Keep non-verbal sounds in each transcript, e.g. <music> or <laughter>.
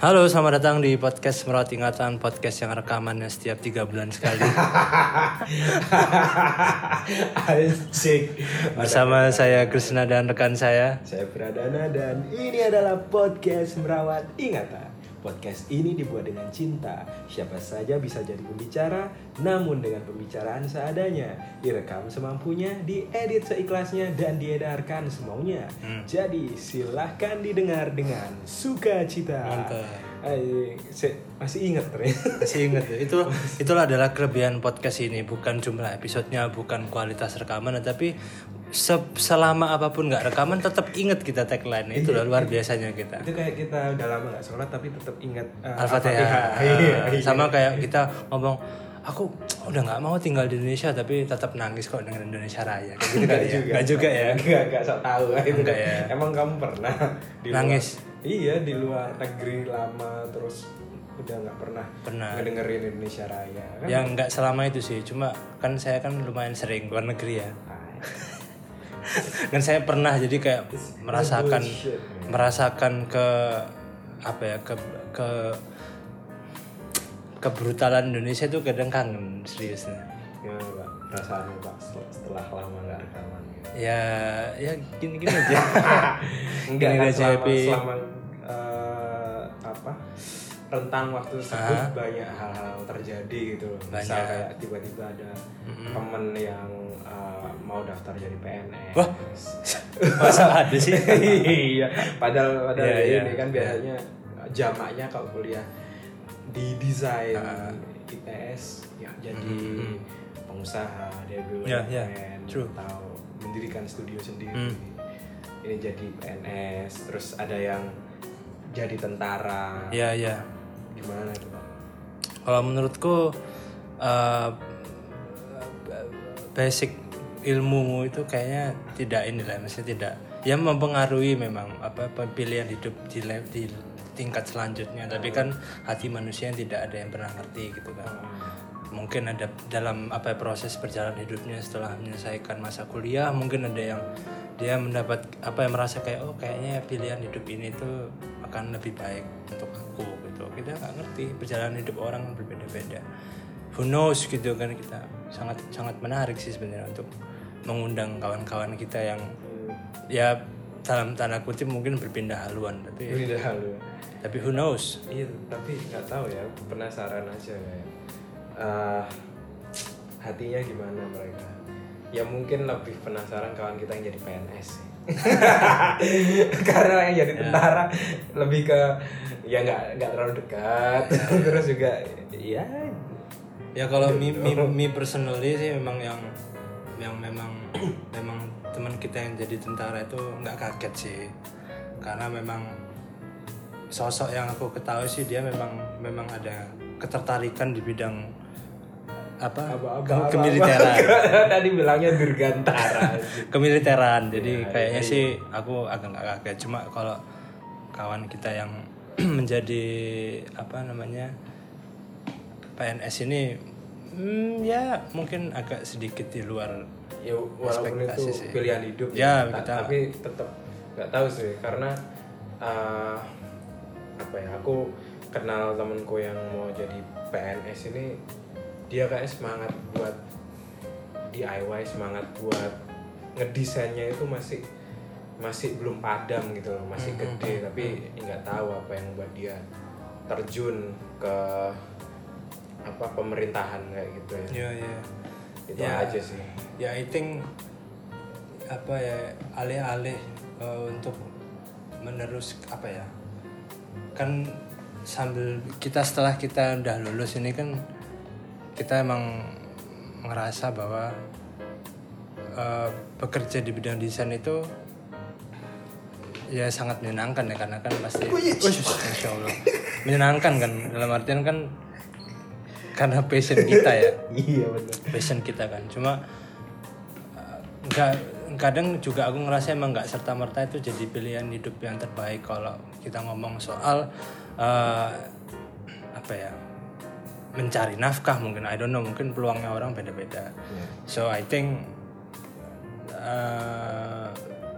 Halo, selamat datang di podcast Merawat Ingatan, podcast yang rekamannya setiap tiga bulan sekali. <laughs> Asik. Bersama saya Krisna dan rekan saya. Saya Pradana dan ini adalah podcast merawat ingatan. Podcast ini dibuat dengan cinta. Siapa saja bisa jadi pembicara, namun dengan pembicaraan seadanya. Direkam semampunya, diedit seikhlasnya, dan diedarkan semaunya. Hmm. Jadi silahkan didengar dengan sukacita. Mantap. Se- masih ingat ternyata. Masih ingat ya? Itu itulah adalah kelebihan podcast ini, bukan jumlah episodenya, bukan kualitas rekaman, tapi se- selama apa pun nggak rekaman tetap ingat kita tagline. Itu Iya. luar biasanya kita. Itu kayak kita udah lama nggak sholat tapi tetap ingat uh, Al-Fatihah. Iya, iya. Sama kayak kita ngomong aku udah nggak mau tinggal di Indonesia tapi tetap nangis kok dengan Indonesia Raya. Kayak gitu ya? juga. Nggak juga ya. Enggak, enggak sok tahu itu. Enggak ya. Emang kamu pernah di luar- Nangis? Iya, di luar negeri lama terus udah nggak pernah Pernah. ngedengerin Indonesia Raya kan? Ya nggak selama itu sih, cuma kan saya kan lumayan sering keluar negeri ya. Ah, Dan saya pernah jadi kayak merasakan bullshit, merasakan ke apa ya ke ke kebrutalan Indonesia itu kadang kangen seriusnya. ya, Pak. Perasaannya Pak setelah- lama nggak rekaman gitu. Ya ya gini gini aja. <laughs> Enggak Gini kan aja, selama, Pi. selama eh, apa rentang waktu tersebut Ah. banyak hal-hal terjadi gitu loh. Misal Banyak. kayak tiba-tiba ada temen yang eh, mau daftar jadi PNS. Wah. Masa ada sih? <laughs> iya, padahal padahal Iya, iya. ini kan biasanya jamaknya kalau kuliah di desain Ah. ITS ya jadi pengusaha dia BUMN Ya, ya, true. atau mendirikan studio sendiri Hmm. ini jadi PNS terus ada yang jadi tentara Ya ya. Gimana Pak? Kalau menurutku uh, basic ilmu itu kayaknya tidak inilah, maksudnya tidak. Ya mempengaruhi memang apa pilihan hidup di, di tingkat selanjutnya. Tapi kan hati manusia yang tidak ada yang pernah ngerti gitu kan. Mungkin ada dalam apa proses perjalanan hidupnya setelah menyelesaikan masa kuliah, mungkin ada yang dia mendapat apa yang merasa kayak oh kayaknya pilihan hidup ini tuh akan lebih baik untuk aku kita nggak ngerti perjalanan hidup orang berbeda-beda who knows gitu kan kita sangat sangat menarik sih sebenarnya untuk mengundang kawan-kawan kita yang ya dalam tanda kutip mungkin berpindah haluan tapi Ini dah lu. tapi who knows Iya, tapi nggak tahu ya, penasaran aja kayak eh, hatinya gimana mereka. Ya mungkin lebih penasaran kawan kita yang jadi PNS. sih. <laughs> Karena yang jadi tentara lebih ke ya nggak nggak terlalu dekat, <laughs> terus juga ya. Ya kalau me, me, me personally sih memang yang yang memang <clears throat> memang teman kita yang jadi tentara itu nggak kaget sih. Karena memang sosok yang aku ketahui sih dia memang memang ada ketertarikan di bidang apa, kemiliteran. <laughs> Tadi bilangnya dirgantara. kemiliteran. Jadi kayaknya sih aku agak nggak kaget. Cuma kalau kawan kita yang <clears throat> menjadi apa namanya PNS ini hmm, ya mungkin agak sedikit di luar ya walaupun itu sih. pilihan hidup Ya, ta- kita- tapi tetap nggak tahu sih karena uh, apa ya aku kenal temenku yang mau jadi PNS ini dia kayak semangat buat DIY semangat buat ngedesainnya itu masih masih belum padam gitu loh masih Hmm, gede tapi nggak tahu apa yang buat dia terjun ke apa pemerintahan kayak gitu ya. Ya ya. Itu Ya. aja sih. Ya I think apa ya alih-alih eh, untuk menerus apa ya kan sambil kita setelah kita udah lulus ini kan kita emang ngerasa bahwa eh, bekerja di bidang desain itu ya sangat menyenangkan ya karena kan pasti Wih, Masya Allah. Menyenangkan kan dalam artian kan karena passion kita ya. <laughs> Iya benar passion kita kan. Cuma uh, nggak kadang juga aku ngerasa emang nggak serta merta itu jadi pilihan hidup yang terbaik kalau kita ngomong soal uh, apa ya mencari nafkah mungkin I don't know mungkin peluangnya orang beda-beda. So I think uh,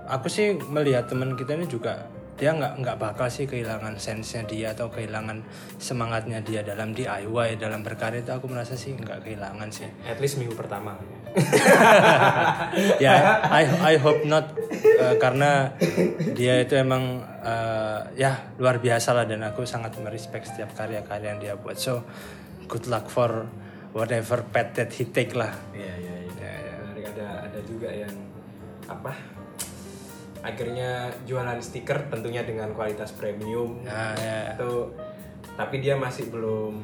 aku sih melihat teman kita ini juga dia nggak nggak bakal sih kehilangan sense-nya dia atau kehilangan semangatnya dia dalam DIY dalam berkarya itu aku merasa sih nggak kehilangan sih. At least minggu pertama. <laughs> Ya I I hope not eh, karena dia itu emang eh, ya luar biasa lah dan aku sangat merespek setiap karya-karya yang dia buat. So good luck for whatever path that he take lah. Iya iya iya. Menarik, ada ada juga yang apa akhirnya jualan stiker tentunya dengan kualitas premium. Nah ya itu tapi dia masih belum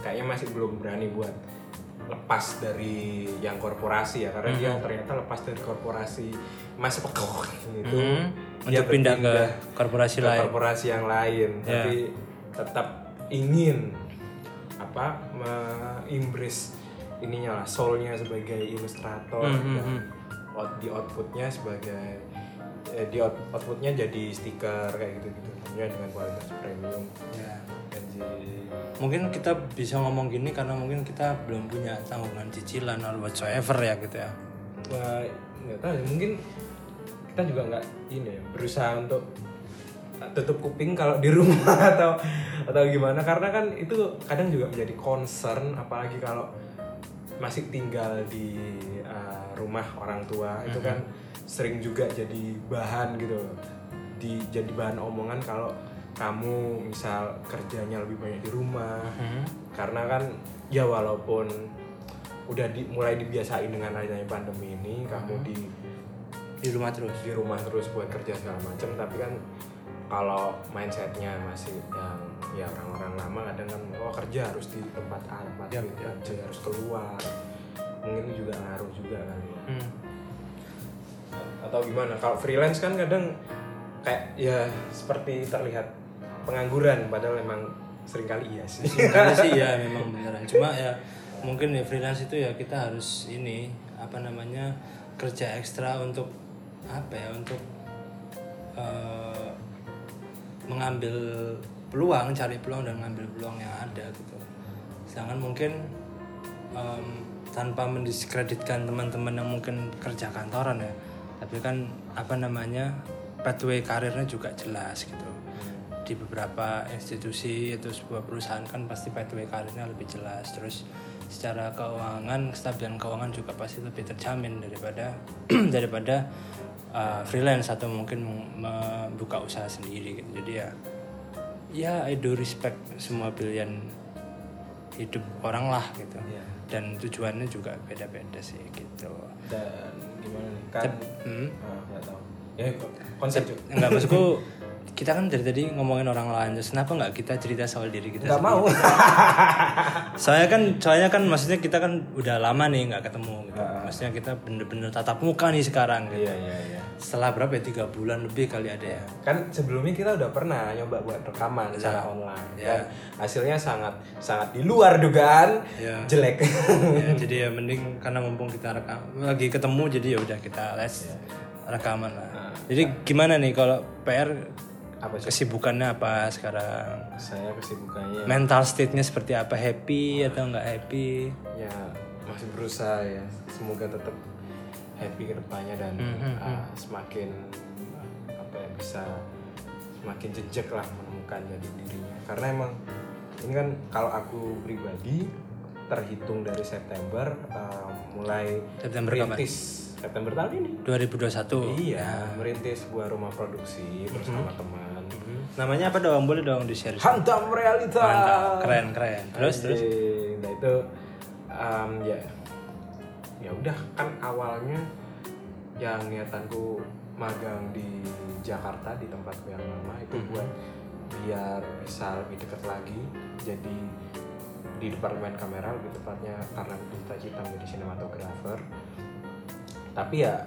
kayaknya masih belum berani buat lepas dari yang korporasi ya karena dia ternyata lepas dari korporasi Mas Pekok itu Hmm, dia untuk pindah ke korporasi ke lain. korporasi yang lain. Ya. tapi tetap ingin apa mengimbris ininya lah soulnya sebagai ilustrator Hmm, hmm, dan hmm. out- di outputnya sebagai eh, di out- outputnya jadi stiker kayak gitu gitu tentunya dengan kualitas premium Ya. dan si mungkin kita bisa ngomong gini karena mungkin kita belum punya tanggungan cicilan or whatsoever ya gitu ya Wah, nggak tahu ya, mungkin kita juga nggak ini ya berusaha untuk tutup kuping kalau di rumah <laughs> atau atau gimana. Karena kan itu kadang juga menjadi concern apalagi kalau masih tinggal di uh, rumah orang tua. Itu kan sering juga jadi bahan gitu loh. di jadi bahan omongan kalau kamu misal kerjanya lebih banyak di rumah. Karena kan ya walaupun udah di, mulai dibiasain dengan adanya pandemi ini kamu di di rumah terus. Di rumah terus buat kerja segala macam tapi kan kalau mindsetnya masih yang ya orang-orang lama kadang kan oh kerja harus di tempat A tempat B kerja harus keluar. Mungkin juga ngaruh juga kali ya. Hmm. atau gimana? Kalau freelance kan kadang kayak ya seperti terlihat pengangguran padahal memang sering kali iya sih. Sebenarnya sih ya <laughs> memang beneran cuma ya mungkin ya freelance itu ya kita harus ini apa namanya kerja ekstra untuk apa ya untuk eh, mengambil peluang cari peluang dan mengambil peluang yang ada gitu. Sedangkan mungkin em, tanpa mendiskreditkan teman-teman yang mungkin kerja kantoran ya tapi kan apa namanya pathway karirnya juga jelas gitu. Di beberapa institusi atau sebuah perusahaan kan pasti pathway karirnya lebih jelas. Terus secara keuangan kestabilan keuangan juga pasti lebih terjamin daripada <clears throat> daripada uh, freelance atau mungkin mem- membuka usaha sendiri gitu. Jadi ya ya I do respect semua pilihan hidup orang lah gitu. Iya. dan tujuannya juga beda-beda sih gitu. Dan gimana nih? Kan hmm. ah, nggak tahu. Ya konsep juga. Enggak maksudku <laughs> kita kan dari tadi ngomongin orang lain terus kenapa nggak kita cerita soal diri kita nggak mau. <laughs> Soalnya kan soalnya kan maksudnya kita kan udah lama nih nggak ketemu gitu. maksudnya kita bener-bener tatap muka nih sekarang gitu. Iya iya iya setelah berapa ya? Tiga bulan lebih kali ada ya? Kan sebelumnya kita udah pernah nyoba buat rekaman secara online. Ya. dan hasilnya sangat sangat di luar dugaan. Ya. jelek. Ya, <laughs> jadi ya mending karena mumpung kita rekam lagi ketemu jadi ya udah kita les rekaman lah. Jadi gimana nih kalau PR apa sih? kesibukannya apa sekarang? Saya kesibukannya mental state-nya seperti apa? Happy atau nggak happy? Ya masih berusaha ya. Semoga tetap happy ke depannya dan Mhm, uh, semakin uh, apa ya bisa semakin jejak lah menemukan jadi dirinya. Karena emang ini kan kalau aku pribadi terhitung dari September uh, mulai September kapan? merintis September tahun ini. 2021 iya merintis sebuah rumah produksi bersama teman. Namanya apa dong? Boleh dong di share hantam realita. Mantap, keren keren. Terus terus? Anjing. nah itu um, ya ya udah kan awalnya yang niatanku magang di Jakarta di tempatku yang lama itu Mhm. buat biar bisa lebih dekat lagi jadi di departemen kamera lebih tepatnya karena cita-cita menjadi sinematografer tapi ya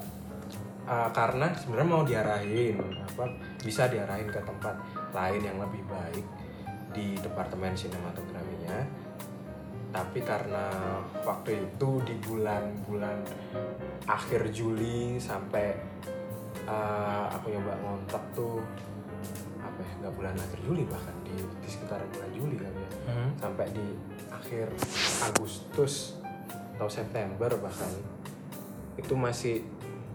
uh, karena sebenarnya mau diarahin apa bisa diarahin ke tempat lain yang lebih baik di departemen sinematografinya tapi karena waktu itu di bulan-bulan akhir Juli sampai uh, aku nyoba ngontak tuh apa ya nggak bulan akhir Juli bahkan di, di sekitaran bulan Juli kali ya. Hmm. sampai di akhir Agustus atau September bahkan itu masih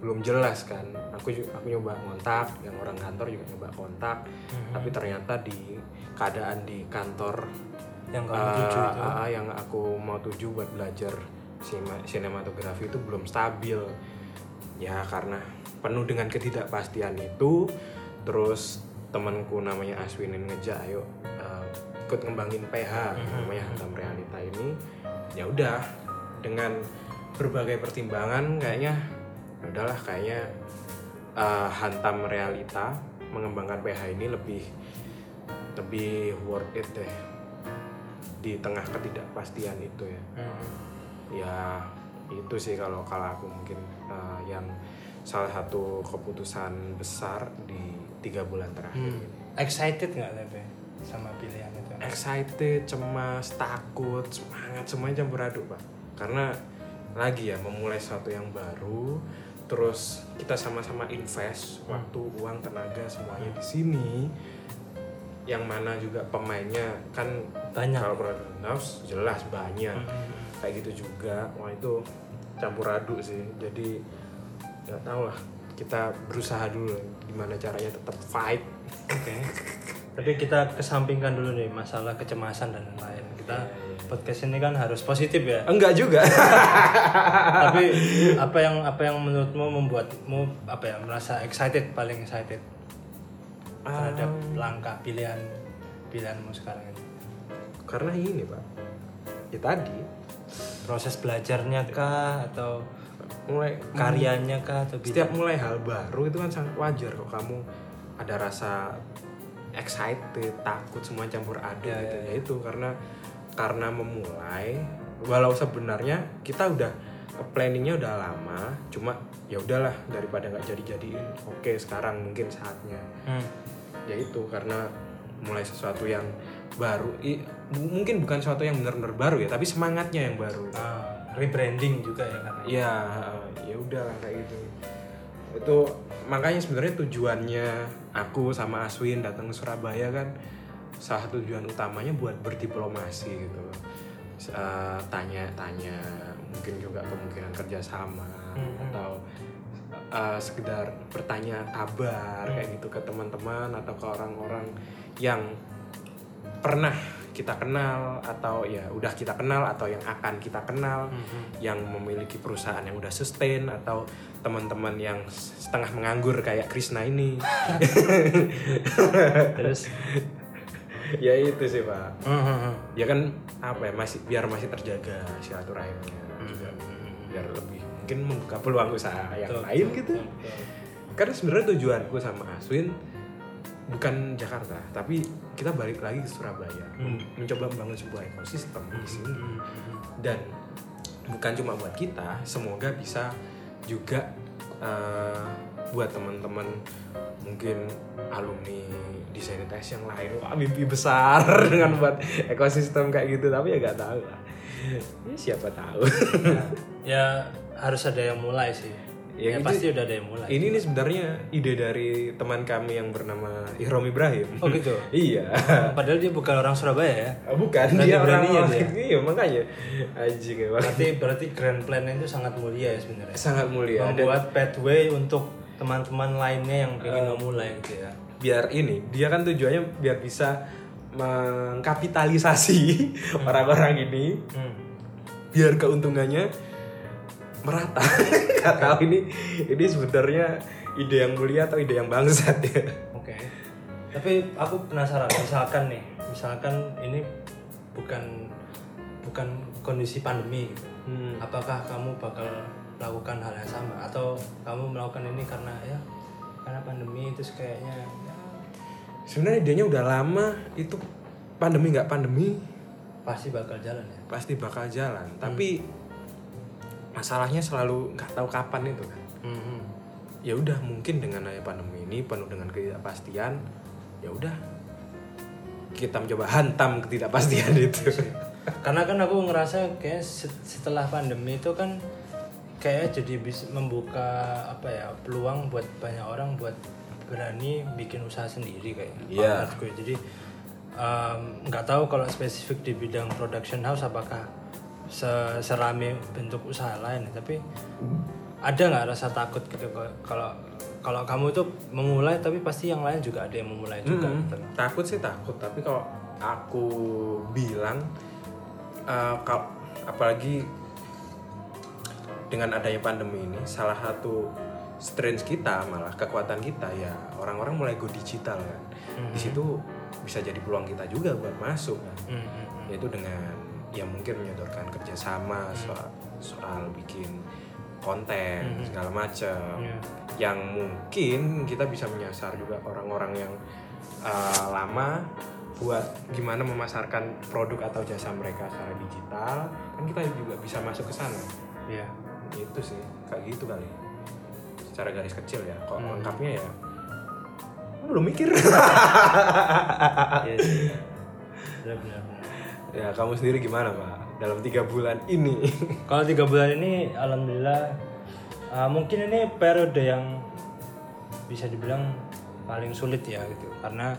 belum jelas kan. Aku aku nyoba kontak yang orang kantor juga nyoba kontak. Tapi ternyata di keadaan di kantor yang kamu eh, tuju itu. ah, yang aku mau tuju buat belajar sinematografi itu belum stabil. Ya karena penuh dengan ketidakpastian itu terus temanku namanya Aswinin ngejak ayo eh, ikut ngembangin PH namanya hantam realita ini. Ya udah dengan berbagai pertimbangan kayaknya ya udahlah kayaknya eh, hantam realita mengembangkan PH ini lebih lebih worth it deh di tengah ketidakpastian itu ya Hmm. ya itu sih kalau kalau aku mungkin uh, yang salah satu keputusan besar di tiga bulan terakhir Hmm. ini. excited nggak tapi sama pilihan itu excited cemas takut semangat semuanya campur aduk pak karena lagi ya memulai sesuatu yang baru terus kita sama-sama invest waktu uang tenaga semuanya di sini yang mana juga pemainnya kan Banyak. kalau house jelas banyak. Kayak gitu juga. Wah itu campur aduk sih. Jadi nggak tahu lah. Kita berusaha dulu gimana caranya tetap fight. Oke. Tapi kita kesampingkan dulu nih masalah kecemasan dan lain-lain. Kita Iya, podcast ini kan harus positif ya. enggak juga. <laughs> Tapi apa yang apa yang menurutmu membuatmu apa ya merasa excited paling excited terhadap langkah pilihan pilihanmu sekarang ini? karena ini pak. Ya tadi. Proses belajarnya kah atau mulai karyanya kah atau setiap mulai hal baru itu kan sangat wajar kok kamu ada rasa excited takut semua campur aduk Ya, gitu. ya itu karena karena memulai walau sebenarnya kita udah planningnya udah lama cuma ya udahlah daripada nggak jadi jadiin oke sekarang mungkin saatnya. Hmm. Ya itu karena mulai sesuatu yang baru I- mungkin bukan sesuatu yang benar-benar baru ya tapi semangatnya yang baru. Ah, rebranding juga ya karena ya ya udah lah kayak gitu. Itu makanya sebenarnya tujuannya aku sama Aswin datang ke Surabaya kan salah satu tujuan utamanya buat berdiplomasi gitu. Eh, tanya-tanya mungkin juga kemungkinan kerjasama Hmm. atau eh, sekedar bertanya kabar kayak gitu ke teman-teman atau ke orang-orang yang pernah kita kenal atau ya udah kita kenal atau yang akan kita kenal yang memiliki perusahaan yang udah sustain atau teman-teman yang setengah menganggur kayak Krisna ini. <laughs> Terus? Ya itu sih pak. Hmm, hmm, hmm. ya kan apa ya masih biar masih terjaga silaturahimnya juga. Biar lebih mungkin membuka peluang usaha yang Betul, lain betul, gitu betul. karena sebenarnya tujuanku sama Aswin bukan Jakarta tapi kita balik lagi ke Surabaya Hmm. mencoba membangun sebuah ekosistem di sini Hmm, hmm, dan bukan cuma buat kita semoga bisa juga eh, buat teman-teman mungkin alumni desain tes yang lain wah mimpi besar <laughs> dengan buat ekosistem kayak gitu tapi ya gak tahu lah ya siapa tahu hmm. ya harus ada yang mulai sih. Ya, ya, itu- pasti udah ada yang mulai. ini nih sebenarnya ide dari teman kami yang bernama Ihrom Ibrahim. Oh gitu? <laughs> Iya. Padahal dia bukan orang Surabaya ya? Bukan. Berani dia orang orang dia. <laughs> iya makanya. Anjing ya Bang. berarti berarti grand plan itu sangat mulia ya sebenarnya? Sangat mulia. Dan membuat pathway untuk teman-teman lainnya yang ingin memulai gitu ya? biar ini dia kan tujuannya biar bisa mengkapitalisasi <laughs> orang-orang ini. Hmm. biar keuntungannya merata. <laughs> Nggak tahu ini ini sebenarnya ide yang mulia atau ide yang bangsat ya. Oke. Tapi aku penasaran misalkan nih misalkan ini bukan bukan kondisi pandemi gitu. Hmm. apakah kamu bakal melakukan hal yang sama? Atau kamu melakukan ini karena ya karena pandemi itu kayaknya ya, sebenarnya idenya udah lama itu pandemi nggak pandemi. Pasti bakal jalan ya? Pasti bakal jalan. Tapi masalahnya selalu nggak tahu kapan itu kan Mhm. ya udah mungkin dengan pandemi ini penuh dengan ketidakpastian ya udah kita mencoba hantam ketidakpastian itu <laughs> karena kan aku ngerasa kayak se- setelah pandemi itu kan kayak jadi bisa membuka apa ya peluang buat banyak orang buat berani bikin usaha sendiri kayak Iya. menurutku. jadi nggak tahu kalau spesifik di bidang production house apakah serame bentuk usaha lain tapi ada nggak rasa takut gitu kalau- kalau kalau kamu itu memulai tapi pasti yang lain juga ada yang memulai juga Mm-mm. gitu. takut sih takut tapi kalau aku bilang eh, kal- apalagi dengan adanya pandemi ini salah satu strength kita malah kekuatan kita ya orang-orang mulai go digital kan di situ bisa jadi peluang kita juga buat masuk kan Mm, mm, mm. yaitu dengan ya mungkin menyodorkan kerjasama soal soal bikin konten segala macam Iya. yang mungkin kita bisa menyasar juga orang-orang yang uh, lama buat gimana memasarkan produk atau jasa mereka secara digital kan kita juga bisa masuk ke sana Iya. itu sih kayak gitu kali secara garis kecil ya kok Hmm. lengkapnya ya belum mikir <laughs> Iya sih. Benar, benar, benar. Ya kamu sendiri gimana pak? Dalam tiga bulan ini. <laughs> Kalau tiga bulan ini, alhamdulillah, uh, mungkin ini periode yang bisa dibilang paling sulit ya gitu, karena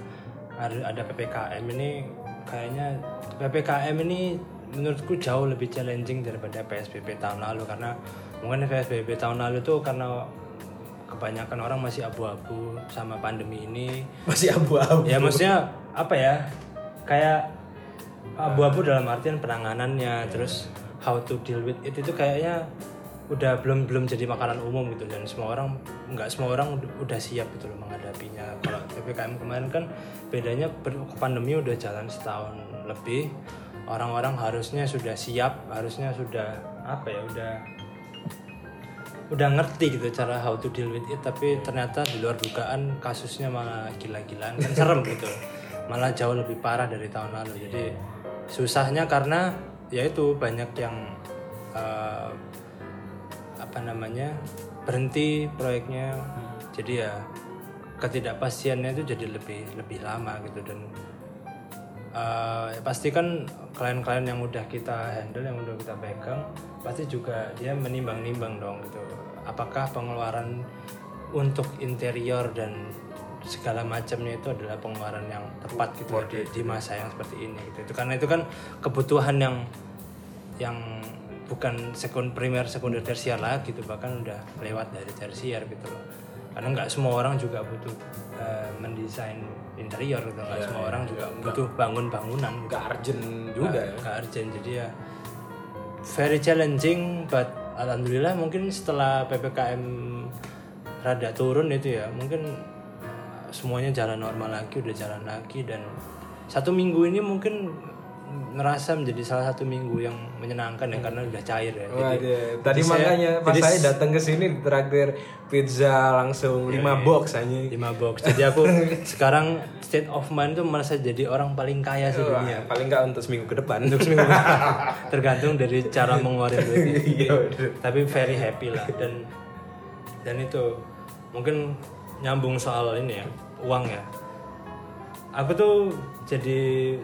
ada, ada ppkm ini kayaknya ppkm ini menurutku jauh lebih challenging daripada psbb tahun lalu. Karena mungkin psbb tahun lalu tuh karena kebanyakan orang masih abu-abu sama pandemi ini. <laughs> Masih abu-abu. Ya maksudnya apa ya? Kayak abu-abu dalam artian penanganannya terus how to deal with it itu kayaknya udah belum belum jadi makanan umum gitu. Dan semua orang nggak semua orang udah, siap gitu loh menghadapinya. Kalau ppkm kemarin kan bedanya pandemi udah jalan setahun lebih. Orang-orang harusnya sudah siap harusnya sudah apa ya udah udah ngerti gitu cara how to deal with it. Tapi ternyata di luar dugaan kasusnya malah gila-gilaan kan serem gitu. <laughs> Malah jauh lebih parah dari tahun lalu. Jadi susahnya karena ya itu banyak yang eh, apa namanya berhenti proyeknya. Jadi ya ketidakpastiannya itu jadi lebih lebih lama gitu. Dan ya pasti kan klien-klien yang udah kita handle yang udah kita pegang pasti juga dia menimbang-nimbang dong gitu. Apakah pengeluaran untuk interior dan segala macamnya itu adalah pengeluaran yang tepat gitu ya di, di masa yang seperti ini gitu. Itu karena itu kan kebutuhan yang yang bukan sekund primer sekunder tersier lagi gitu bahkan udah lewat dari tersier gitu loh. Karena nggak semua orang juga butuh eh, mendesain interior gitu nggak semua orang juga butuh bangun bangunan gitu. nggak urgent juga ya. nggak urgent. Jadi ya very challenging but alhamdulillah mungkin setelah ppkm rada turun itu ya mungkin uh, semuanya jalan normal lagi udah jalan lagi dan satu minggu ini mungkin ngerasa menjadi salah satu minggu yang menyenangkan ya karena udah cair ya. Jadi, Waduh, tadi saya- makanya pas jadi saya datang ke sini traktir pizza langsung Iya, 5 box aja. lima box. Jadi aku <laughs> sekarang state of mind tuh merasa jadi orang paling kaya sedunia Paling nggak untuk seminggu ke depan. untuk <laughs> seminggu tergantung dari cara mengeluarkan duitnya. <laughs> Iya, tapi very happy lah. Dan dan itu mungkin nyambung soal ini ya uang ya. Aku tuh jadi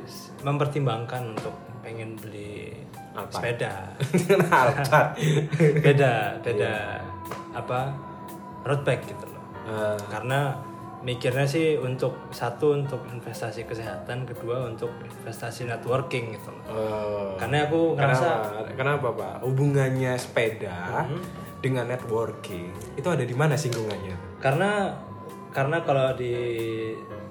mempertimbangkan untuk pengen beli sepeda. <laughs> Alphard. beda beda apa road bike gitu loh. Eh, karena mikirnya sih untuk satu untuk investasi kesehatan kedua untuk investasi networking gitu loh. Eh, karena aku ngerasa kenapa, kenapa Pak? Hubungannya sepeda Hmm. dengan networking itu ada di mana singgungannya? karena karena kalau di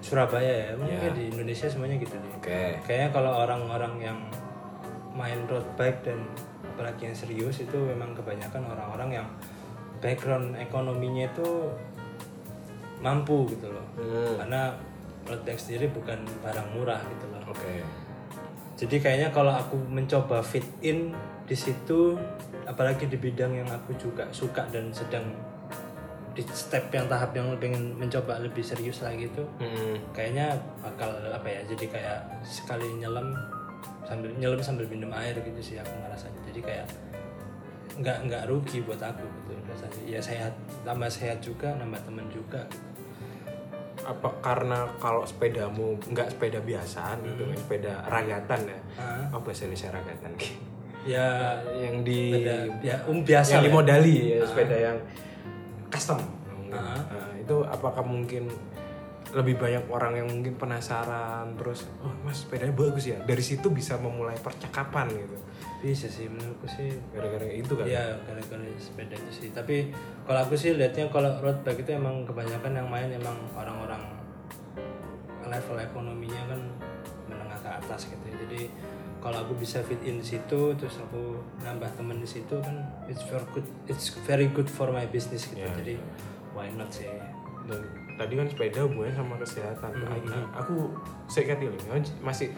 Surabaya ya mungkin di Indonesia semuanya gitu deh Oke. kayaknya kalau orang-orang yang main road bike dan apalagi yang serius itu memang kebanyakan orang-orang yang background ekonominya itu mampu gitu loh Hmm. karena road bike sendiri bukan barang murah gitu loh Oke. jadi kayaknya kalau aku mencoba fit in di situ apalagi di bidang yang aku juga suka dan sedang di step yang tahap yang pengen mencoba lebih serius lagi itu Hmm. kayaknya bakal apa ya jadi kayak sekali nyelam sambil nyelam sambil minum air gitu sih aku ngerasanya jadi kayak nggak nggak rugi buat aku gitu rasanya ya sehat tambah sehat juga nambah temen juga gitu. Apa karena kalau sepedamu nggak sepeda biasaan gitu, Hmm. sepeda ragatan ya? Ah. Apa bahasa Indonesia ragatan? <laughs> ya yang di beda ya um biasa yang ya. dimodali ya, sepeda yang custom. Ah. Nah, itu apakah mungkin lebih banyak orang yang mungkin penasaran terus oh mas sepedanya bagus ya dari situ bisa memulai percakapan gitu bisa sih menurutku sih gara-gara itu kan Iya, gara-gara sepeda itu sih. Tapi kalau aku sih lihatnya kalau road bike itu emang kebanyakan yang main emang orang-orang level ekonominya kan menengah ke atas gitu. Jadi kalau aku bisa fit in di situ, terus aku nambah temen di situ kan it's very good, it's very good for my business gitu. Iya, Jadi why not sih? dan tadi kan sepeda hubungannya sama kesehatan Nah, aku saya ini masih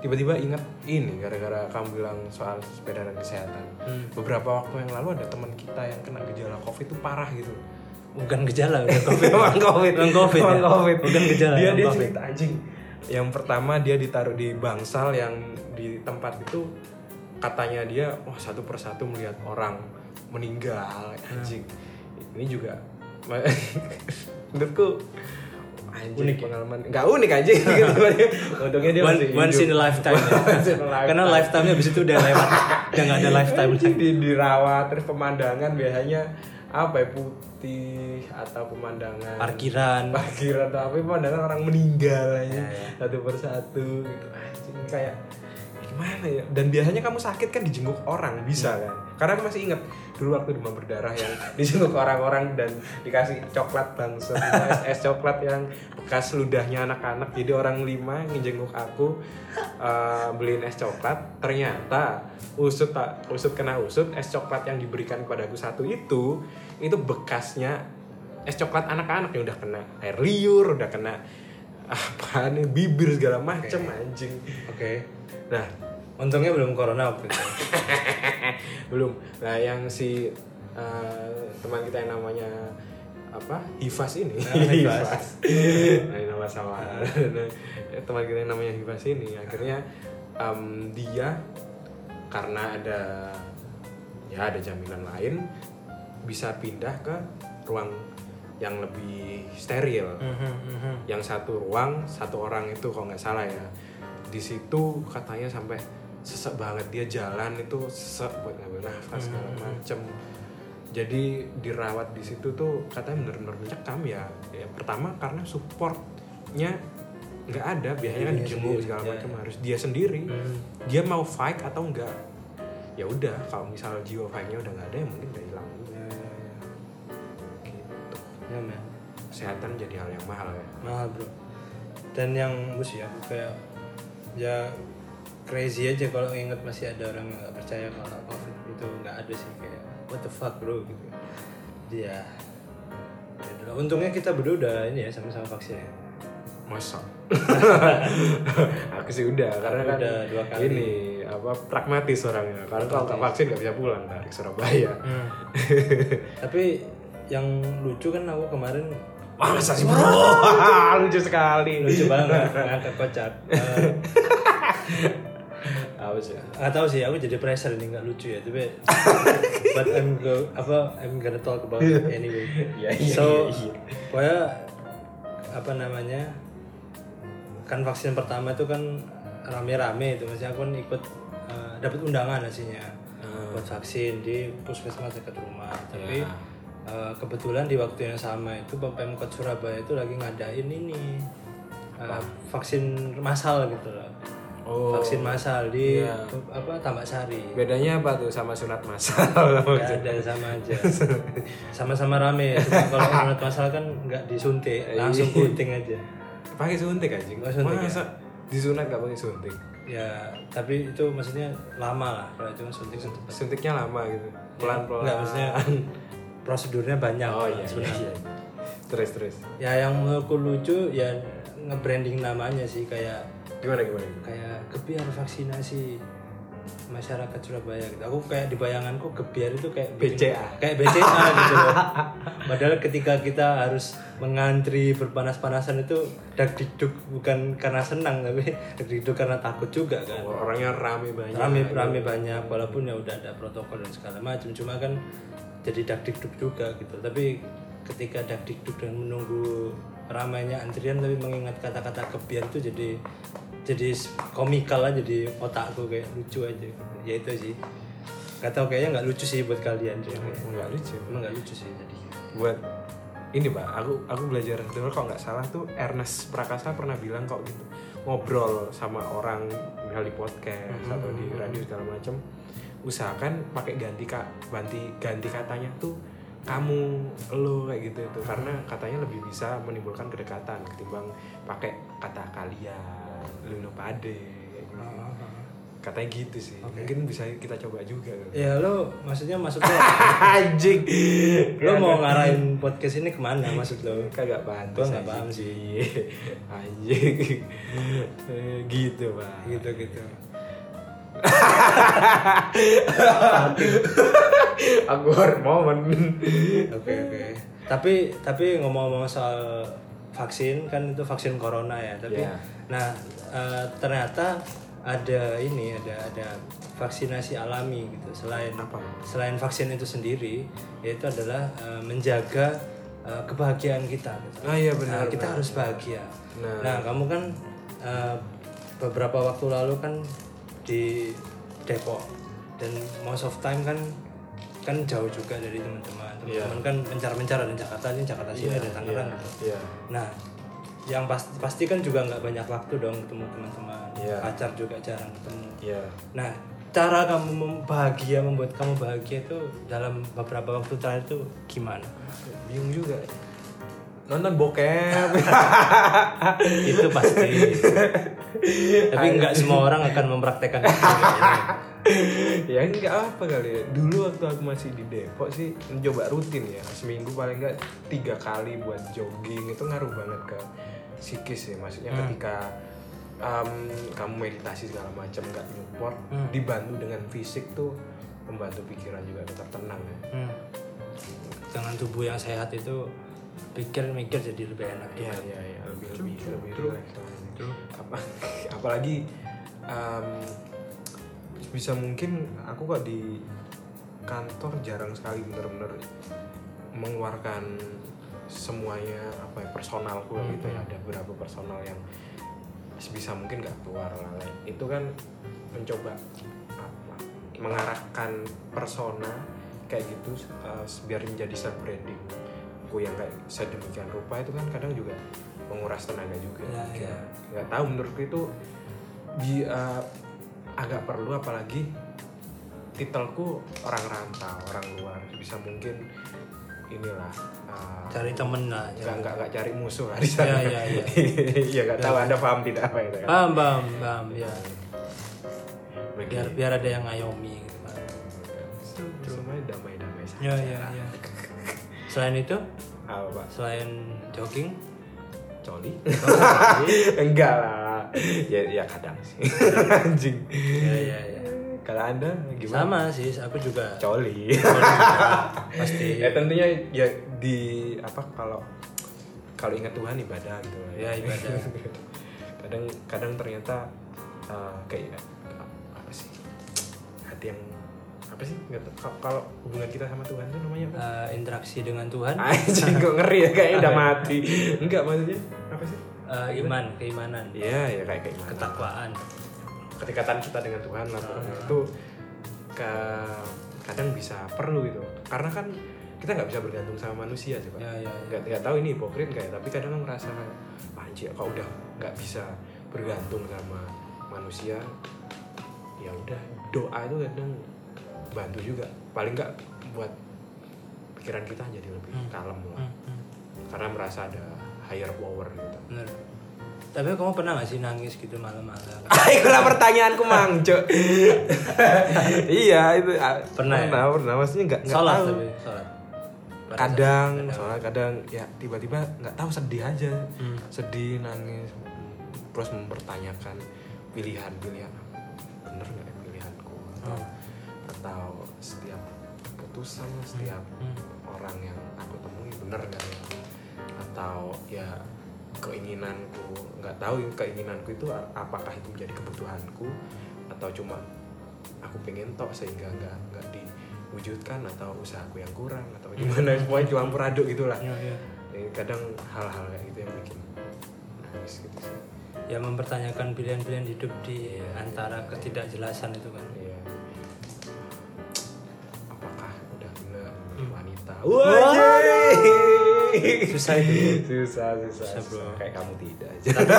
tiba-tiba ingat ini gara-gara kamu bilang soal sepeda dan kesehatan beberapa waktu yang lalu ada teman kita yang kena gejala covid itu parah gitu Bukan gejala, <laughs> udah covid. Emang covid Emang covid. Ya? covid Bukan gejala. dia dia covid. cerita anjing yang pertama dia ditaruh di bangsal yang di tempat itu katanya dia wah satu persatu melihat orang meninggal anjing ini juga <laughs> menurutku anjing Unik ya? pengalaman nggak unik anjing <laughs> untungnya dia One, masih once in a lifetime ya. <laughs> Lifetime. Karena lifetime-nya habis itu udah lewat. Udah nggak ada lifetime lagi. di, dirawat terus pemandangan biasanya apa ya putih atau pemandangan Parkiran. parkiran apa pemandangan orang meninggal aja Ya, ya. satu persatu gitu anjing kayak gimana ya? Dan biasanya kamu sakit kan dijenguk orang bisa Hmm. kan? Karena aku masih ingat dulu waktu demam berdarah yang <laughs> dijenguk orang-orang dan dikasih coklat bangsa es, <laughs> es coklat yang bekas ludahnya anak-anak. Jadi orang lima ngejenguk aku eh, beliin es coklat. Ternyata usut tak usut kena usut es coklat yang diberikan kepada aku satu itu itu bekasnya es coklat anak-anak yang udah kena air liur udah kena <laughs> apa nih bibir segala macem anjing. Oke. nah Untungnya belum corona waktu itu. <laughs> belum. Nah yang si eh, teman kita yang namanya apa? Hivas ini. Ah, <laughs> Hivas. nah, nama sama. <laughs> Nah, teman kita yang namanya Hivas ini akhirnya em, dia karena ada ya ada jaminan lain bisa pindah ke ruang yang lebih steril. Mhm, yang satu ruang satu orang itu kalau nggak salah ya. Di situ katanya sampai sesek banget dia jalan itu sesek buat ngambil nafas segala macem jadi dirawat di situ tuh katanya bener-bener mencekam ya ya pertama karena supportnya nggak ada biasanya kan dijenguk sendiri, segala ya. macam harus dia sendiri Hmm. dia mau fight atau enggak ya udah kalau misal jiwa fightnya udah nggak ada ya mungkin udah hilang Ya, ya, ya. gitu Ya, men. kesehatan jadi hal yang mahal ya Mahal bro. Dan yang mus ya, kayak ya crazy aja kalau inget masih ada orang yang nggak percaya kalau covid itu nggak ada sih kayak what the fuck bro gitu. Dia. Ya, untungnya kita berdua udah ini ya sama-sama vaksin ya. masa <laughs> aku sih udah karena kan Udah dua kali. ini apa pragmatis orangnya karena kalau nggak vaksin nggak bisa pulang dari Surabaya Tapi yang lucu kan aku kemarin masa sih bro <laughs> lucu sekali lucu banget ngangkat kocak. <laughs> Eh, apa sih. Nggak tahu sih aku jadi pressure ini nggak lucu ya tapi <laughs> but I'm go apa I'm gonna talk about it anyway. Iya, iya, so iya, iya. pokoknya apa namanya kan vaksin pertama itu kan rame-rame itu maksudnya aku kan ikut eh, dapat undangan hasilnya. Hmm. buat vaksin di puskesmas dekat rumah. Tapi eh, kebetulan di waktu yang sama itu Pemkot Surabaya itu lagi ngadain ini eh, vaksin massal gitu loh Oh. vaksin massal di Iya. apa Tambak Sari. bedanya apa tuh sama sunat masal Gak ada sama aja. Sama-sama rame. Cuma kalau <laughs> menurut massal kan nggak disuntik, langsung puting aja. pakai suntik anjing Oh, suntik masa disunat nggak pakai suntik Ya, tapi itu maksudnya lama lah kalau kan suntik suntik. suntiknya lama gitu pelan pelan Enggak maksudnya prosedurnya banyak oh iya, iya, iya. terus terus Ya yang menurutku lucu ya nge-branding namanya sih kayak gimana gimana gimana? kayak gebiar vaksinasi masyarakat Surabaya gitu. Aku kayak di bayanganku gebiar itu kayak BCA. kayak BCA <laughs> gitu loh. Padahal ketika kita harus mengantri berpanas-panasan itu dak diduk bukan karena senang tapi dak diduk karena takut juga kan. orangnya rame banyak Rame rame banyak walaupun ya udah ada protokol dan segala macam cuma kan jadi dak diduk juga gitu. Tapi ketika dak diduk dan menunggu ramainya antrian tapi mengingat kata-kata kebiar itu jadi jadi komikal aja di otakku kayak lucu aja. Ya itu sih. Gak tau kayaknya nggak lucu sih buat kalian sih. Nggak lucu? Emang nggak lucu sih tadi. Buat ini pak aku aku belajar dulu kalau nggak salah tuh Ernest Prakasa pernah bilang kok gitu ngobrol sama orang misal di podcast Mhm. atau di radio segala macam usahakan pakai ganti kak ganti ganti katanya tuh kamu lo kayak gitu itu. Karena katanya lebih bisa menimbulkan kedekatan ketimbang pakai kata kalian lu pade kayak gitu. katanya gitu sih. Oke. mungkin bisa kita coba juga. Ya lo maksudnya maksud lo <laughs> anjing. Lo mau ngarahin podcast ini ke mana maksud lo? Kagak pantas nggak paham sih. <laughs> anjing. Eh, gitu pak. Gitu gitu <laughs> aku momen oke oke tapi tapi ngomong-ngomong soal vaksin kan itu vaksin corona ya tapi Iya. nah eh, ternyata ada ini ada ada vaksinasi alami gitu selain Apa? selain vaksin itu sendiri yaitu adalah eh, menjaga eh, kebahagiaan kita gitu. ah iya benar Nah, kita benar. harus bahagia. Nah. Nah, kamu kan eh, beberapa waktu lalu kan di Depok dan most of time kan kan jauh juga dari teman-teman. Iya. Teman-teman kan mencar-mencar ada Jakarta ini, Jakarta sini, ada Tangerang. iya, gitu. iya. Nah, yang pasti pasti kan juga nggak banyak waktu dong ketemu teman-teman. Iya. Pacar juga jarang ketemu. iya Nah, cara kamu mem- bahagia membuat kamu bahagia itu dalam beberapa waktu terakhir itu gimana? bingung juga nonton bokep. <laughs> Itu pasti. Tapi nggak semua orang akan mempraktekkan itu. <laughs> Ya nggak apa kali. Ya dulu waktu aku masih di Depok sih mencoba rutin ya. Seminggu paling nggak tiga kali buat jogging. Itu ngaruh banget ke psikis ya maksudnya Hmm. ketika um, kamu meditasi segala macam nggak nyupport Hmm. dibantu dengan fisik tuh membantu pikiran juga tetap tenang ya. Hmm. dengan tubuh yang sehat itu pikir mikir jadi lebih enak. Iya iya iya. Lebih lebih lebih True. relax. Apa <laughs> apalagi um, bisa mungkin aku kok di kantor jarang sekali bener-bener mengeluarkan semuanya apa ya personalku Hmm. gitu ya. Ada beberapa personal yang sebisa mungkin nggak keluar lah. Itu kan mencoba apa mengarahkan persona kayak gitu uh, biar menjadi self branding ku yang kayak sedemikian rupa itu kan kadang juga menguras tenaga juga. Ya, ya. nggak tahu menurutku itu di uh, agak perlu apalagi titelku orang rantau orang luar. Bisa mungkin inilah uh, cari temen lah nggak nggak nggak cari musuh lah di sana. Iya, iya, iya. <laughs> iya nggak tahu anda paham tidak apa itu kan? Paham paham paham ya. Begitu. biar biar ada yang ngayomi gitu kan. Semuanya damai-damai saja ya ya ya selain itu? Apa pak? Selain jogging? Coli? <laughs> Enggak lah. Ya ya kadang sih. <laughs> Anjing. Ya ya ya. Kalau anda gimana? Sama sih aku juga. Coli. Pasti. <laughs> Ya tentunya ya di apa kalau kalau ingat Tuhan ibadah gitu. Ya, ibadah. kadang kadang ternyata uh, kayak apa sih hati yang apa sih? Nggak. Kalau- hubungan kita sama Tuhan tuh namanya apa? Eh, interaksi dengan Tuhan. Anjing kok ngeri ya? Kayaknya udah mati. Enggak maksudnya apa sih? Eh, iman keimanan. Iya ya kayak gimana ketakwaan. Ketikatan kita dengan Tuhan lah Ah. itu ke kadang bisa perlu gitu. Karena kan kita nggak bisa bergantung sama manusia sih pak. Ya ya ya. nggak nggak tahu ini hipokrit kayak tapi kadang merasa kayak anjir kok udah nggak bisa bergantung sama manusia? Ya udah doa itu kadang bantu juga paling nggak buat pikiran kita jadi lebih Hmm. kalem lah Hmm, hmm. karena merasa ada higher power gitu bener tapi kamu pernah gak sih nangis gitu malam-malam <laughs> Itu lah pertanyaanku mang <laughs> iya itu ah, Pernah ya? pernah, pernah. maksudnya nggak nggak sholat tahu. tapi sholat kadang kadang. ya tiba-tiba nggak tahu sedih aja Hmm. sedih nangis terus mempertanyakan pilihan-pilihan bener nggak ya pilihanku Hmm. Atau setiap keputusan setiap Hmm. orang yang aku temui bener nggak ya? Atau ya keinginanku nggak tahu keinginanku itu apakah itu menjadi kebutuhanku? Atau cuma aku pengen tok sehingga nggak nggak diwujudkan? Atau usahaku yang kurang? Atau gimana? <laughs> Semuanya campur aduk gitulah. Ya, ya. Jadi kadang hal-hal kayak gitu yang bikin nangis gitu sih. Ya mempertanyakan pilihan-pilihan hidup di Iya. antara ketidakjelasan itu kan Waduh. susah itu susah susah, Susah, bro. susah. kayak kamu tidak aja tapi,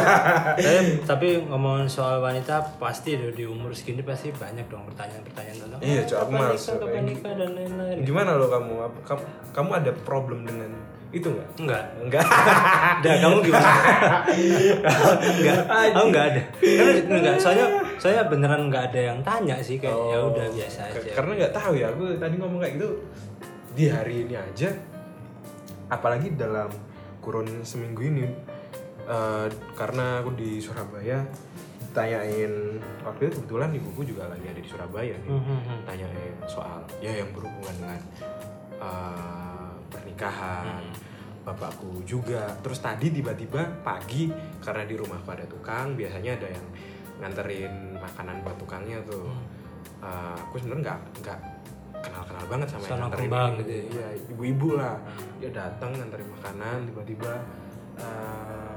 <laughs> tapi ngomongin soal wanita pasti di, di umur segini pasti banyak dong pertanyaan-pertanyaan tentang Iya, Cok, aku kapan nikah, masuk, kapan kayak nikah dan lain-lain gimana lo kamu kamu kamu ada problem dengan itu nggak enggak enggak Udah, <laughs> kamu gimana? enggak, aku enggak ada. Karena enggak, soalnya soalnya beneran enggak ada yang tanya sih kayak ya udah biasa aja. Oh. karena nggak tahu ya aku tadi ngomong kayak gitu di hari ini aja apalagi dalam kurun seminggu ini eh, karena aku di Surabaya tanyain waktu itu kebetulan ibuku juga lagi ada di Surabaya nih Mhm. tanyain soal ya yang berhubungan dengan eh, pernikahan bapakku juga. Terus tadi tiba-tiba pagi karena di rumahku ada tukang biasanya ada yang nganterin makanan buat tukangnya tuh. Eh, aku sebenarnya nggak nggak kenal-kenal banget sama yang Sono nganterin kembang gitu ya? iya ibu-ibu lah dia datang nganterin makanan tiba-tiba eh,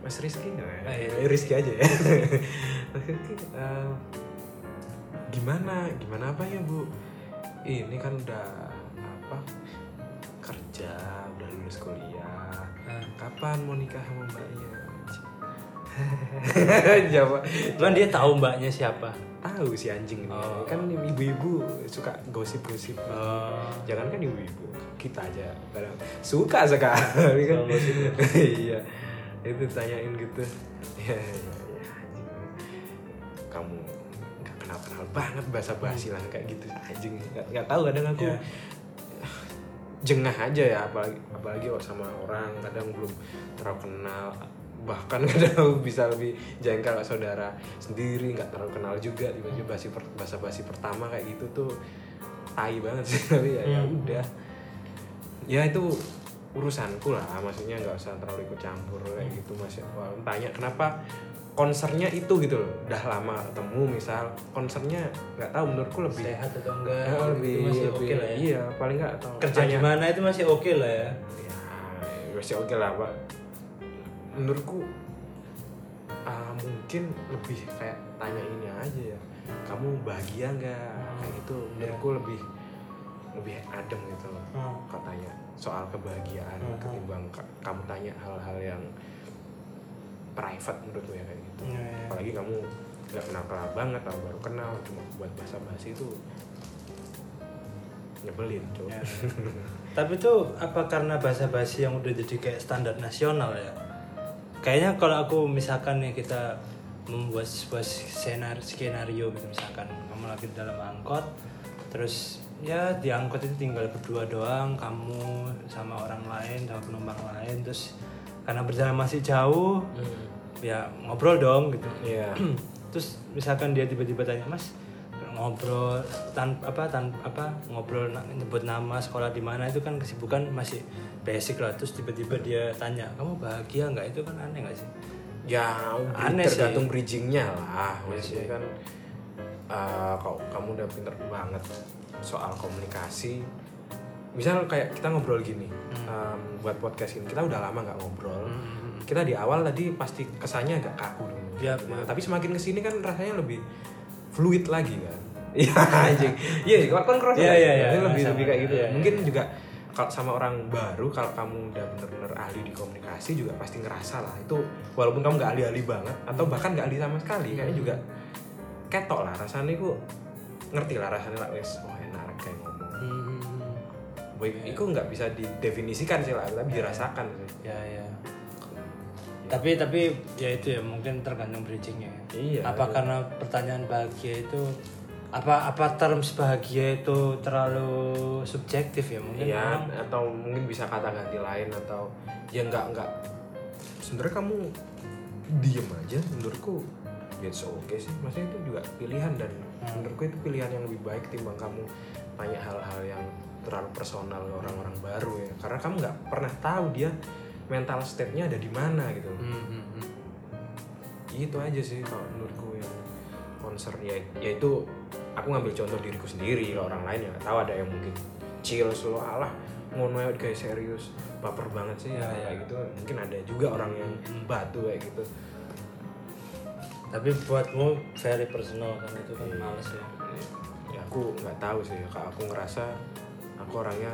Mas Rizky nggak ya? Iya. Eh, Rizky aja ya <laughs> Rizky eh, gimana gimana apa ya bu ini kan udah apa kerja udah lulus kuliah Ah. kapan mau nikah sama mbaknya <laughs> jawab Cuman dia tahu mbaknya siapa. tahu si anjing ini Oh. kan ibu-ibu suka gosip-gosip Oh. jangan kan ibu-ibu kita aja kadang suka sekali kan ya? <laughs> iya itu tanyain gitu ya, ya, ya, anjing. kamu nggak kenal kenal banget bahasa basi langsung kayak gitu anjing nggak nggak tahu kadang aku Ya. jengah aja ya apalagi apalagi sama orang kadang belum terlalu kenal bahkan <laughs> kadang bisa lebih jengkel ke saudara sendiri nggak terlalu kenal juga tiba-tiba basi per, bahasa basi pertama kayak gitu tuh tai banget sih <laughs> tapi ya ya Hmm. udah ya itu urusanku lah maksudnya nggak usah terlalu ikut campur kayak gitu mas Wah, tanya kenapa konsernya itu gitu loh udah lama ketemu misal konsernya nggak tahu menurutku lebih Sehat atau enggak? Ya, gitu lebih masih lebih- oke lah ya. iya paling nggak atau Kerja di tanya- mana itu masih oke lah ya. ya masih oke lah pak menurutku ah, mungkin lebih kayak tanya ini aja ya kamu bahagia nggak kayak gitu menurutku lebih lebih adem gitu loh Hmm. kau tanya soal kebahagiaan Hmm. ketimbang ka- kamu tanya hal-hal yang private menurutku ya kayak gitu Ya, ya. apalagi kamu nggak kenal kenal banget atau baru kenal cuma buat basa basi itu nyebelin cuy Ya. Tapi itu apa karena bahasa basi yang udah jadi kayak standar nasional ya? Kayaknya kalau aku misalkan nih kita membuat sebuah skenario, skenario gitu misalkan kamu lagi dalam angkot, terus ya di angkot itu tinggal berdua doang, kamu sama orang lain, sama penumpang lain, terus karena berjalan masih jauh, ya ngobrol dong gitu. Iya. <clears throat> terus misalkan dia tiba-tiba tanya mas ngobrol tan apa tan apa ngobrol nyebut nama sekolah di mana itu kan kesibukan masih basic lah. Terus tiba-tiba dia tanya kamu bahagia nggak? Itu kan aneh nggak sih? Ya Aneh sih. tergantung bridgingnya lah. Iya maksudnya kan eh, kalau kamu udah pinter banget soal komunikasi. Misal kayak kita ngobrol gini em, buat podcast ini kita udah lama nggak ngobrol. Hmm. kita di awal tadi pasti kesannya agak kaku dulu Iya, Nah, iya. tapi semakin ke sini kan rasanya lebih fluid lagi kan iya anjing. Iya sih kan kerasa Iya, kan? iya, iya. Jadi lebih lebih kayak gitu. iya, iya. mungkin juga kalau sama orang baru kalau kamu udah bener-bener ahli di komunikasi juga pasti ngerasa lah. Itu walaupun kamu nggak ahli-ahli banget atau bahkan nggak ahli sama sekali kayaknya juga ketok lah rasanya. Itu ngerti lah rasanya lah wes oh enak kayak ngomong. Hmm. Baik, itu nggak bisa didefinisikan sih lah tapi dirasakan sih. Ya ya tapi tapi ya itu ya mungkin tergantung bridgingnya Iya, apa iya. karena pertanyaan bahagia itu apa apa terms bahagia itu terlalu subjektif ya mungkin orang- atau mungkin bisa kata ganti lain atau ya nggak nggak. Sebenarnya kamu diem aja, menurutku ya it's okay sih. Maksudnya itu juga pilihan dan Hmm. menurutku itu pilihan yang lebih baik timbang kamu tanya hal-hal yang terlalu personal ke orang-orang baru ya. Karena kamu nggak pernah tahu dia mental state-nya ada di mana gitu. Hmm, hmm, hmm. Itu aja sih kalau menurutku yang concern ya, yaitu aku ngambil contoh diriku sendiri kalau orang lain ya nggak tahu ada yang mungkin chill selalu alah ngono ya kayak serius baper banget sih ya, Ya, ya. gitu mungkin ada juga orang yang Hmm. batu kayak gitu tapi buatmu very personal kan itu kan males ya ya aku nggak tahu sih kalau aku ngerasa aku orangnya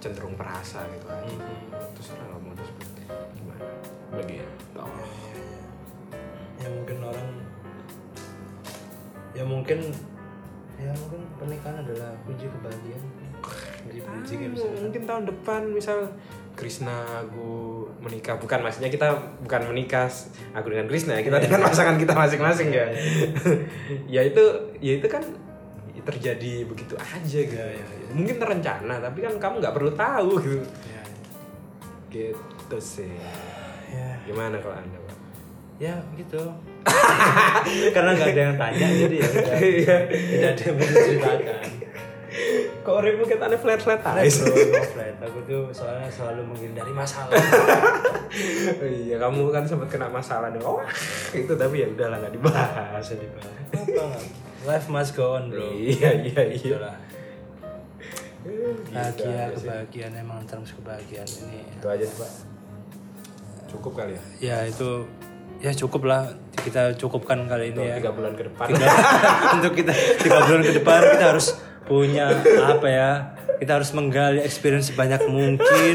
cenderung perasa gitu aja Hmm. terserah lah mau disebut gimana begitu ya mungkin orang ya mungkin ya mungkin pernikahan adalah kunci kebahagiaan. Kunci kunci kayak bisa mungkin tahun depan misal Krishna aku menikah. Bukan maksudnya kita bukan menikah aku dengan Krishna ya kita dengan pasangan kita masing-masing ya. <laughs> Ya itu ya itu kan terjadi begitu aja gitu mungkin terencana tapi kan kamu nggak perlu tahu <laughs> gitu. Ya, gitu sih. Ya. Gimana kalau anda pak? Ya gitu <laughs> karena nggak ada yang tanya jadi ya udah. Iya. tidak ada yang bisa ceritakan kok ribut kita aneh flat flat aja flat. aku tuh soalnya selalu menghindari masalah. <laughs> Iya kamu kan sempat kena masalah dong oh itu tapi ya udahlah nggak dibahas Masa dibahas. Life must go on bro. Iya iya iya. Itulah. bahagia kebahagiaan emang terus kebahagiaan ini. Itu aja sih pak. Cukup kali ya? Ya itu ya cukup lah kita cukupkan kali ini ya. tiga bulan ke depan. Tiga- <laughs> untuk kita tiga bulan ke depan kita harus punya apa ya kita harus menggali experience sebanyak mungkin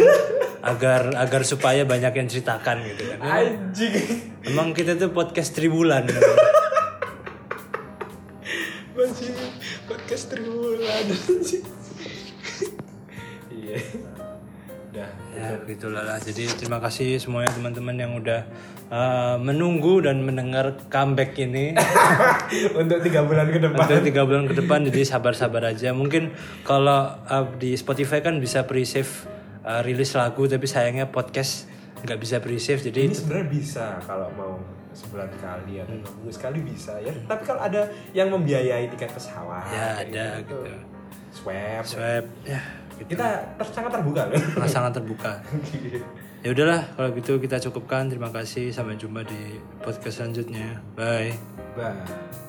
agar agar supaya banyak yang ceritakan gitu kan. Anjing. Emang kita tuh podcast tribulan. Masih podcast tribulan ya gitulah lah. Jadi terima kasih semuanya teman-teman yang udah uh, menunggu dan mendengar comeback ini. <laughs> Untuk tiga bulan ke depan. Untuk tiga bulan ke depan jadi sabar-sabar aja. Mungkin kalau uh, di Spotify kan bisa pre-save uh, rilis lagu tapi sayangnya podcast nggak bisa pre-save jadi ini sebenarnya bisa kalau mau sebulan sekali atau minggu sekali bisa ya. Tapi kalau ada yang membiayai tiket pesawat ya ada gitu, gitu. swab swab ya gitu. kita ter- sangat terbuka loh. Nah, sangat terbuka. <laughs> Ya udahlah kalau gitu kita cukupkan. Terima kasih. Sampai jumpa di podcast selanjutnya. Bye. Bye.